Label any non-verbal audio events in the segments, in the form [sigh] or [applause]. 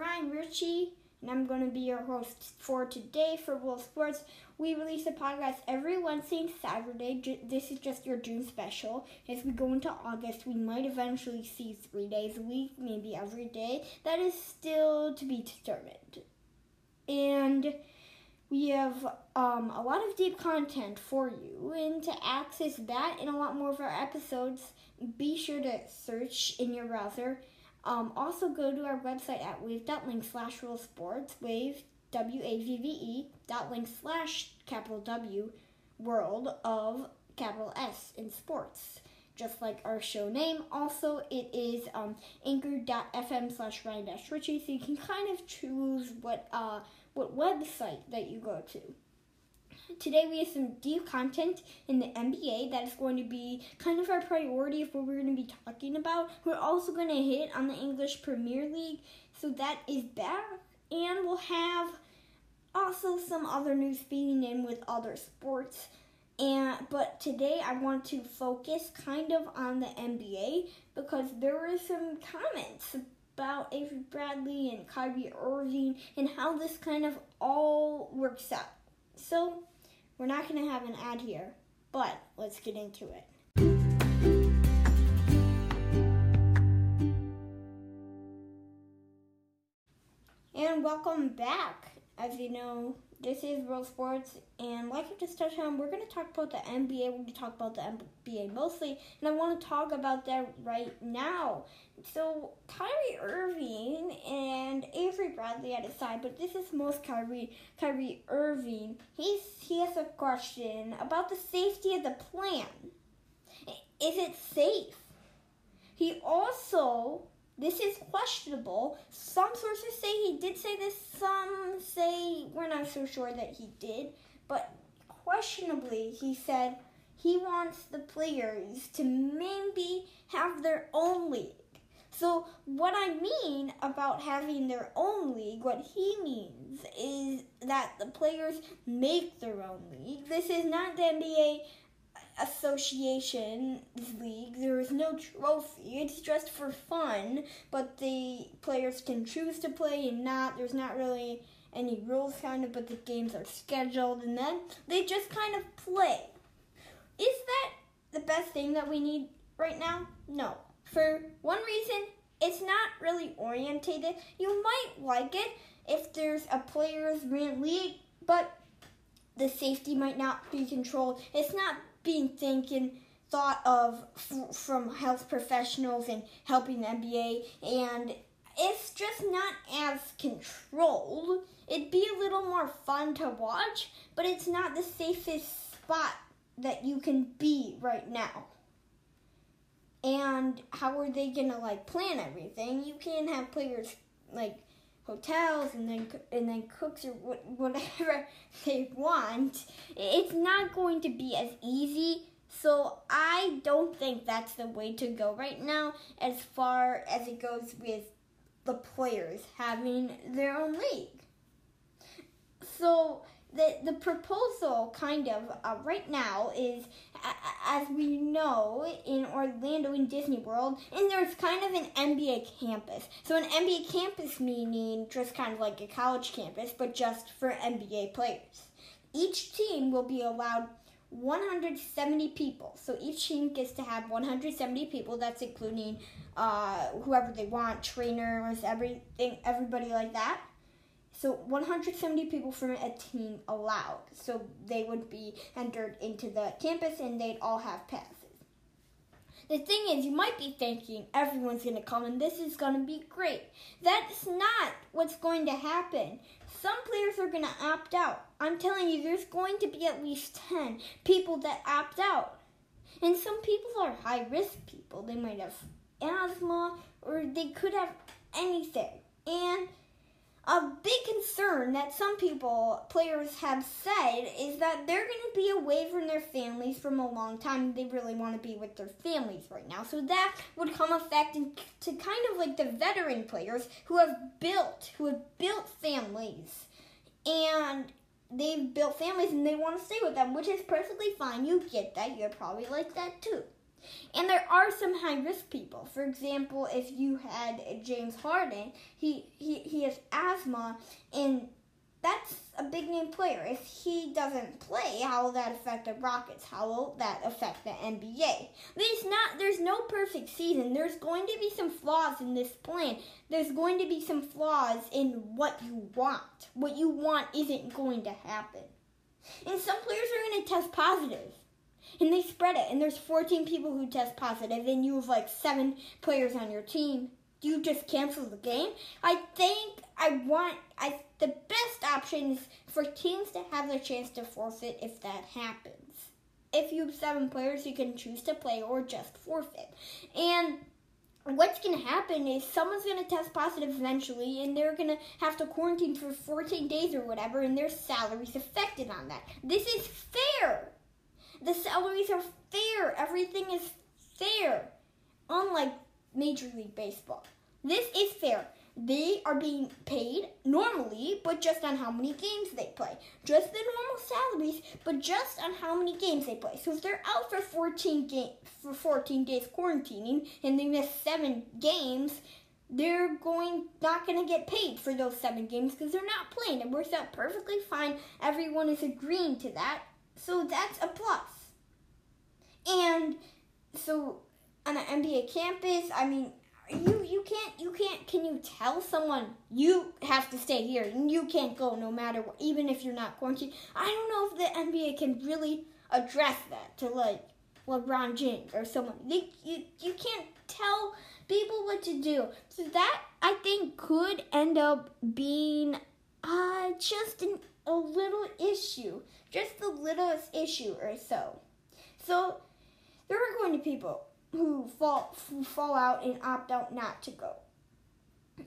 Ryan Ritchie, and I'm going to be your host for today for World Sports. We release a podcast every Wednesday and Saturday. This is just your June special. As we go into August, we might eventually see three days a week, maybe every day. That is still to be determined. And we have um, a lot of deep content for you. And to access that and a lot more of our episodes, be sure to search in your browser. Um, also, go to our website at wavve.link slash world sports, wave, W A V V E, dot link slash capital W, world of capital S in sports. Just like our show name. Also, it is um, anchor.fm slash Ryan Dash Ritchie, so you can kind of choose what uh, what website that you go to. Today we have some deep content in the NBA that is going to be kind of our priority of what we're going to be talking about. We're also going to hit on the English Premier League, so that is back, and we'll have also some other news feeding in with other sports. And but today I want to focus kind of on the NBA because there were some comments about Avery Bradley and Kyrie Irving and how this kind of all works out. So, we're not going to have an ad here, but let's get into it. And welcome back. As you know, this is World Sports, and like I just touched on, we're going to talk about the NBA. We're going to talk about the NBA mostly, and I want to talk about that right now. So, Kyrie Irving and Avery Bradley at his side, but this is most Kyrie. Kyrie Irving, he's, he has a question about the safety of the plan. Is it safe? He also this is questionable. Some sources say he did say this, some say we're not so sure that he did, but questionably, he said he wants the players to maybe have their own league. So, what I mean about having their own league, what he means is that the players make their own league. This is not the NBA association league. There is no trophy. It's just for fun, but the players can choose to play and not. There's not really any rules kind of, but the games are scheduled and then they just kind of play. Is that the best thing that we need right now? No. For one reason, it's not really orientated. You might like it if there's a players' league, but the safety might not be controlled. It's not being thinking thought of f- from health professionals and helping the NBA, and it's just not as controlled. It'd be a little more fun to watch, but it's not the safest spot that you can be right now. And how are they gonna like plan everything? You can't have players like hotels and then and then cooks or whatever [laughs] they want. It's not going to be as easy. So I don't think that's the way to go right now as far as it goes with the players having their own league. So the the proposal kind of uh, right now is as we know in Orlando in Disney World and there's kind of an NBA campus. So an NBA campus meaning just kind of like a college campus but just for NBA players. Each team will be allowed 170 people. So each team gets to have 170 people. That's including uh, whoever they want, trainers, everything, everybody like that. So 170 people from a team allowed. So they would be entered into the campus and they'd all have passes. The thing is, you might be thinking everyone's going to come and this is going to be great. That's not what's going to happen. Some players are going to opt out. I'm telling you, there's going to be at least 10 people that opt out. And some people are high risk people. They might have asthma or they could have anything. And a big concern that some people, players, have said is that they're going to be away from their families from a long time. They really want to be with their families right now. So that would come effect to kind of like the veteran players who have built, who have built families. And they've built families and they want to stay with them, which is perfectly fine. You get that. You're probably like that too. And there are some high risk people. For example, if you had James Harden, he, he, he has asthma, and that's a big name player. If he doesn't play, how will that affect the Rockets? How will that affect the NBA? There's not there's no perfect season. There's going to be some flaws in this plan. There's going to be some flaws in what you want. What you want isn't going to happen. And some players are going to test positive. And they spread it. And there's 14 people who test positive, and you have like seven players on your team do you just cancel the game? I think I want I the best option is for teams to have the chance to forfeit if that happens. If you have seven players, you can choose to play or just forfeit. And what's going to happen is someone's going to test positive eventually and they're going to have to quarantine for 14 days or whatever and their salary's affected on that. This is fair. The salaries are fair. Everything is fair. Unlike Major League Baseball. This is fair. They are being paid normally, but just on how many games they play. Just the normal salaries, but just on how many games they play. So if they're out for 14 game, for 14 days quarantining and they miss 7 games, they're going not going to get paid for those 7 games because they're not playing. It works out perfectly fine. Everyone is agreeing to that. So that's a plus. And so on an NBA campus, I mean, you you can't you can't can you tell someone you have to stay here and you can't go no matter what even if you're not quarantined? I don't know if the nba can really address that to like lebron james or someone. They, you, you can't tell people what to do. So that i think could end up being uh just an, a little issue just the littlest issue or so so there are going to be people who fall who fall out and opt out not to go.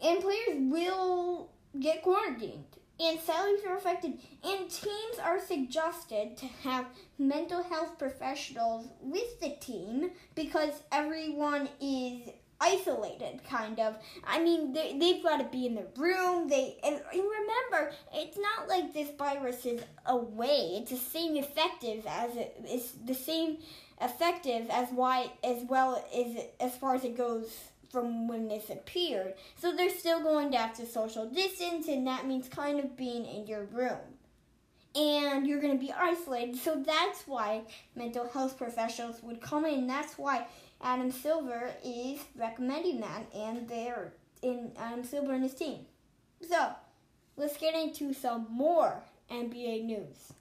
And players will get quarantined and salaries are affected and teams are suggested to have mental health professionals with the team because everyone is isolated kind of i mean they, they've got to be in the room they and, and remember it's not like this virus is away it's the same effective as it is the same effective as why as well as as far as it goes from when this appeared. So they're still going to have to social distance, and that means kind of being in your room. And you're going to be isolated. So that's why mental health professionals would come in. That's why Adam Silver is recommending that, and they're in Adam Silver and his team. So let's get into some more NBA news.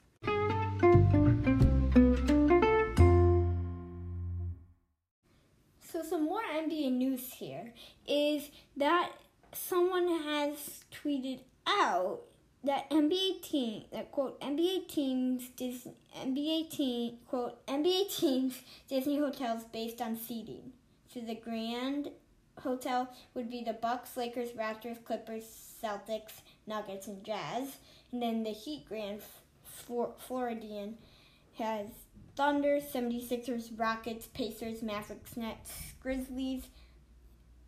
So some more NBA news here is that someone has tweeted out that NBA team that quote NBA teams Disney NBA team quote NBA teams Disney hotels based on seating. So the Grand Hotel would be the Bucks, Lakers, Raptors, Clippers, Celtics, Nuggets, and Jazz, and then the Heat Grand Floridian has Thunder, 76ers, Rockets, Pacers, Mavericks, Nets, Grizzlies,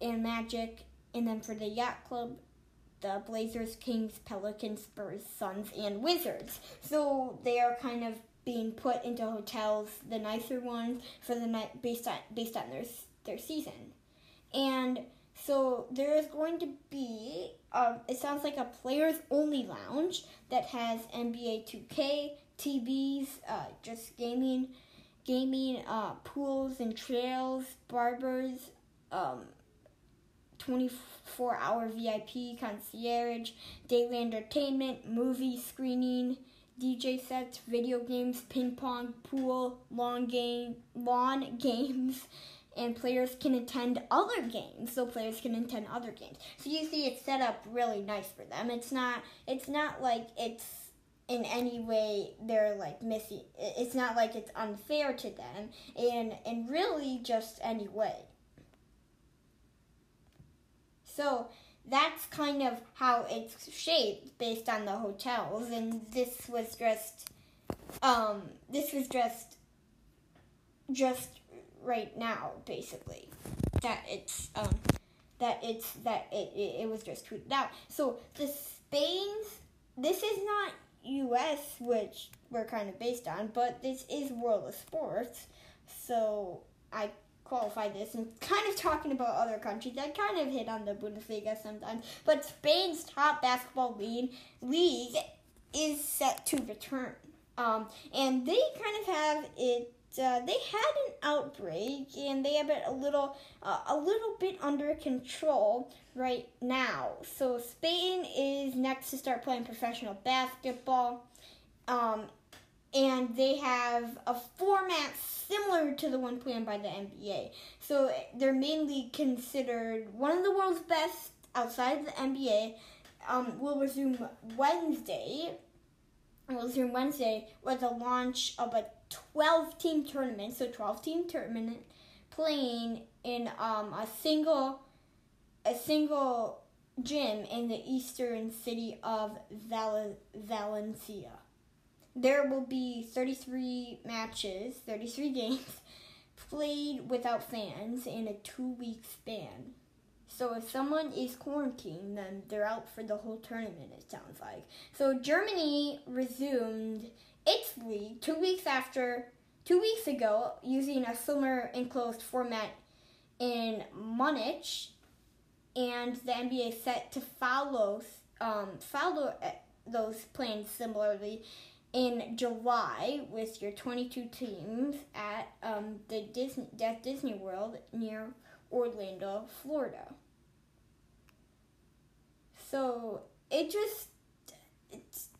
and Magic. And then for the Yacht Club, the Blazers, Kings, Pelicans, Spurs, Suns, and Wizards. So they are kind of being put into hotels, the nicer ones, for the night based on based on their their season. And so there is going to be, um, it sounds like a players only lounge that has NBA 2K, TVs, uh, just gaming, gaming, uh, pools and trails, barbers, um, 24 hour VIP, concierge, daily entertainment, movie screening, DJ sets, video games, ping pong, pool, lawn game, lawn [laughs] games, and players can attend other games. So players can attend other games. So you see, it's set up really nice for them. It's not. It's not like it's in any way they're like missing it's not like it's unfair to them and and really just any way so that's kind of how it's shaped based on the hotels and this was just um this was just just right now basically that it's um that it's that it, it, it was just tweeted out so the spain's this is not US, which we're kind of based on, but this is World of Sports. So I qualify this and kind of talking about other countries. I kind of hit on the Bundesliga sometimes, but Spain's top basketball league league is set to return. Um, and they kind of have it. Uh, they had an outbreak, and they have it a little, uh, a little bit under control right now. So Spain is next to start playing professional basketball, um, and they have a format similar to the one planned by the NBA. So they're mainly considered one of the world's best outside the NBA. Um, will resume Wednesday Will on Wednesday was the launch of a 12 team tournament, so 12 team tournament playing in um, a single a single gym in the eastern city of Val- Valencia. There will be 33 matches, 33 games played without fans in a 2-week span. So if someone is quarantined, then they're out for the whole tournament, it sounds like. So Germany resumed its league two weeks after, two weeks ago, using a similar enclosed format in Munich, and the NBA is set to follow, um, follow uh, those plans similarly in July with your 22 teams at um, the Disney, Disney World near Orlando, Florida. So it just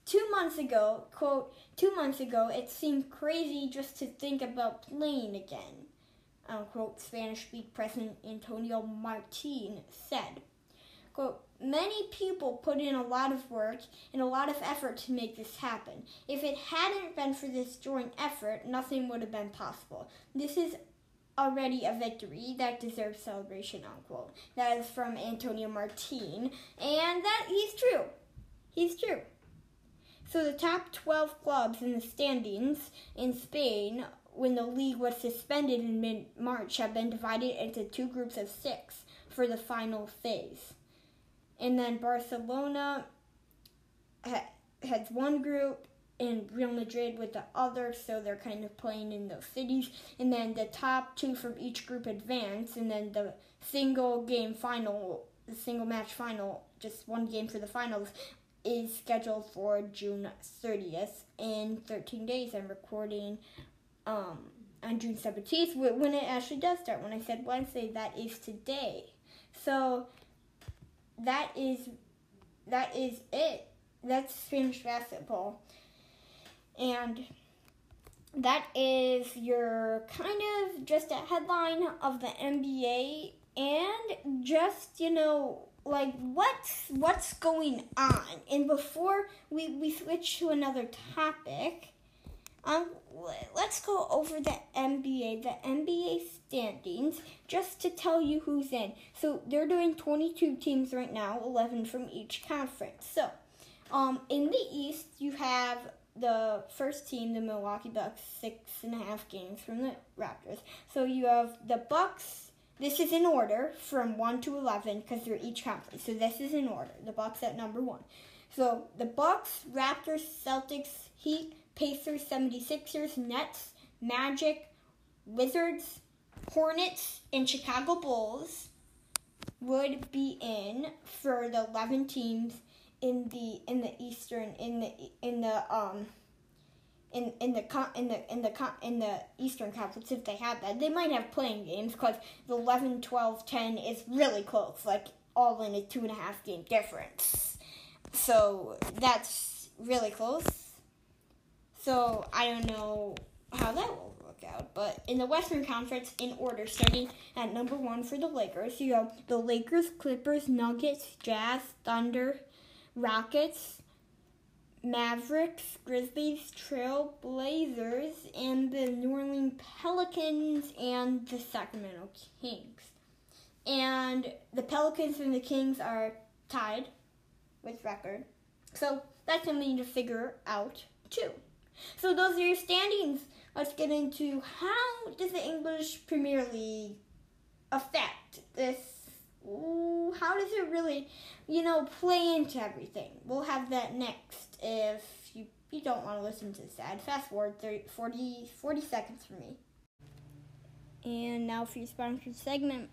two months ago, quote, two months ago, it seemed crazy just to think about playing again, unquote, Spanish League President Antonio Martin said. Quote, many people put in a lot of work and a lot of effort to make this happen. If it hadn't been for this joint effort, nothing would have been possible. This is already a victory that deserves celebration, unquote. That is from Antonio Martin, and that he's true. He's true. So the top 12 clubs in the standings in Spain when the league was suspended in mid-March have been divided into two groups of 6 for the final phase. And then Barcelona ha- has one group and Real Madrid with the other, so they're kind of playing in those cities. And then the top two from each group advance, and then the single game final, the single match final, just one game for the finals, is scheduled for June 30th in 13 days. I'm recording um, on June 17th when it actually does start. When I said Wednesday, that is today. So that is that is it. That's Spanish basketball. And that is your kind of just a headline of the NBA and just, you know, like what's what's going on. And before we, we switch to another topic, um let's go over the NBA, the NBA standings, just to tell you who's in. So they're doing 22 teams right now, 11 from each conference. So, um, in the East, you have the first team, the Milwaukee Bucks, six and a half games from the Raptors. So you have the Bucks. This is in order from one to eleven because they're each conference. So this is in order. The Bucks at number one. So the Bucks, Raptors, Celtics, Heat, Pacers, 76ers, Nets, Magic, Wizards, Hornets, and Chicago Bulls would be in for the 11 teams in the in the eastern in the in the um in in the in the in the in the Eastern Conference if they have that. They might have playing games because the 11, 12, 10 is really close, like all in a two and a half game difference. So that's really close. So I don't know how that will work out. But in the Western Conference, in order, starting at number one for the Lakers, you have the Lakers, Clippers, Nuggets, Jazz, Thunder, Rockets, Mavericks, Grizzlies, Trail Blazers, and the New Orleans Pelicans and the Sacramento Kings. And the Pelicans and the Kings are tied with record. So that's something to figure out too. So those are your standings. Let's get into how does the English Premier League affect this Ooh, how does it really, you know, play into everything? We'll have that next if you, you don't want to listen to this ad. Fast forward 30, 40, 40 seconds for me. And now for your sponsored segment.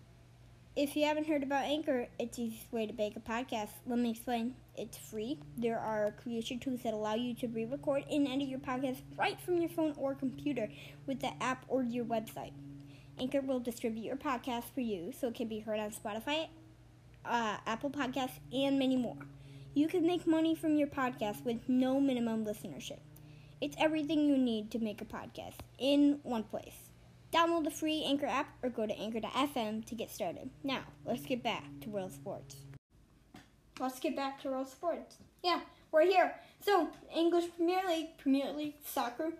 If you haven't heard about Anchor, it's the easiest way to make a podcast. Let me explain. It's free. There are creation tools that allow you to re-record and edit your podcast right from your phone or computer with the app or your website. Anchor will distribute your podcast for you so it can be heard on Spotify, uh, Apple Podcasts, and many more. You can make money from your podcast with no minimum listenership. It's everything you need to make a podcast in one place. Download the free Anchor app or go to anchor.fm to get started. Now, let's get back to World Sports. Let's get back to World Sports. Yeah, we're here. So, English Premier League, Premier League soccer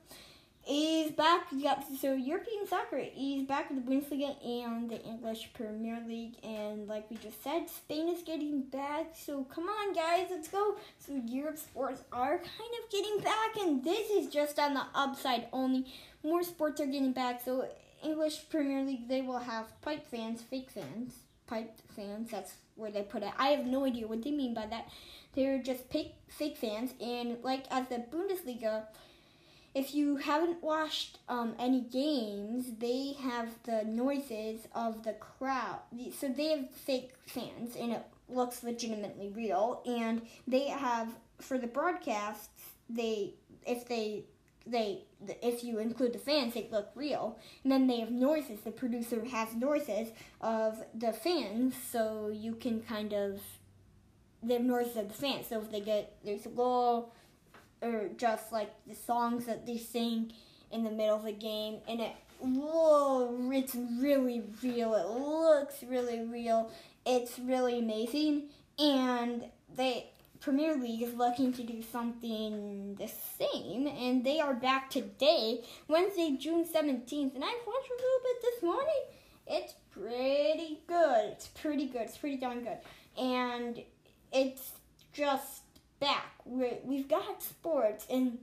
is back. Yeah, so European soccer is back with the Bundesliga and the English Premier League. And like we just said, Spain is getting back. So come on, guys, let's go. So Europe sports are kind of getting back, and this is just on the upside only. More sports are getting back. So English Premier League, they will have pipe fans, fake fans, pipe fans. That's where they put it. I have no idea what they mean by that. They're just fake fake fans, and like as the Bundesliga if you haven't watched um, any games, they have the noises of the crowd. So they have fake fans, and it looks legitimately real. And they have for the broadcasts, they if they they if you include the fans, they look real. And then they have noises. The producer has noises of the fans, so you can kind of they have noises of the fans. So if they get there's a goal or just like the songs that they sing in the middle of the game, and it whoa, it's really real. It looks really real. It's really amazing, and the Premier League is looking to do something the same, and they are back today, Wednesday, June seventeenth, and I've watched a little bit this morning. It's pretty good. It's pretty good. It's pretty darn good, and it's just back. We're, we've got sports, and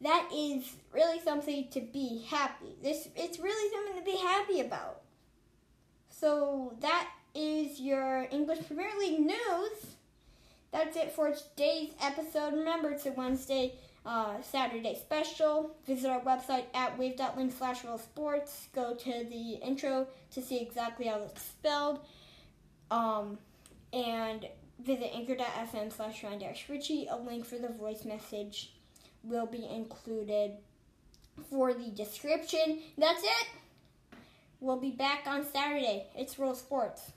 that is really something to be happy. This it's really something to be happy about. So that is your English Premier League news. That's it for today's episode. Remember, it's a Wednesday, uh, Saturday special. Visit our website at wavve.link slash real sports. Go to the intro to see exactly how it's spelled. Um, and visit anchor.fm slash Ritchie. A link for the voice message will be included for the description. That's it. We'll be back on Saturday. It's Real Sports.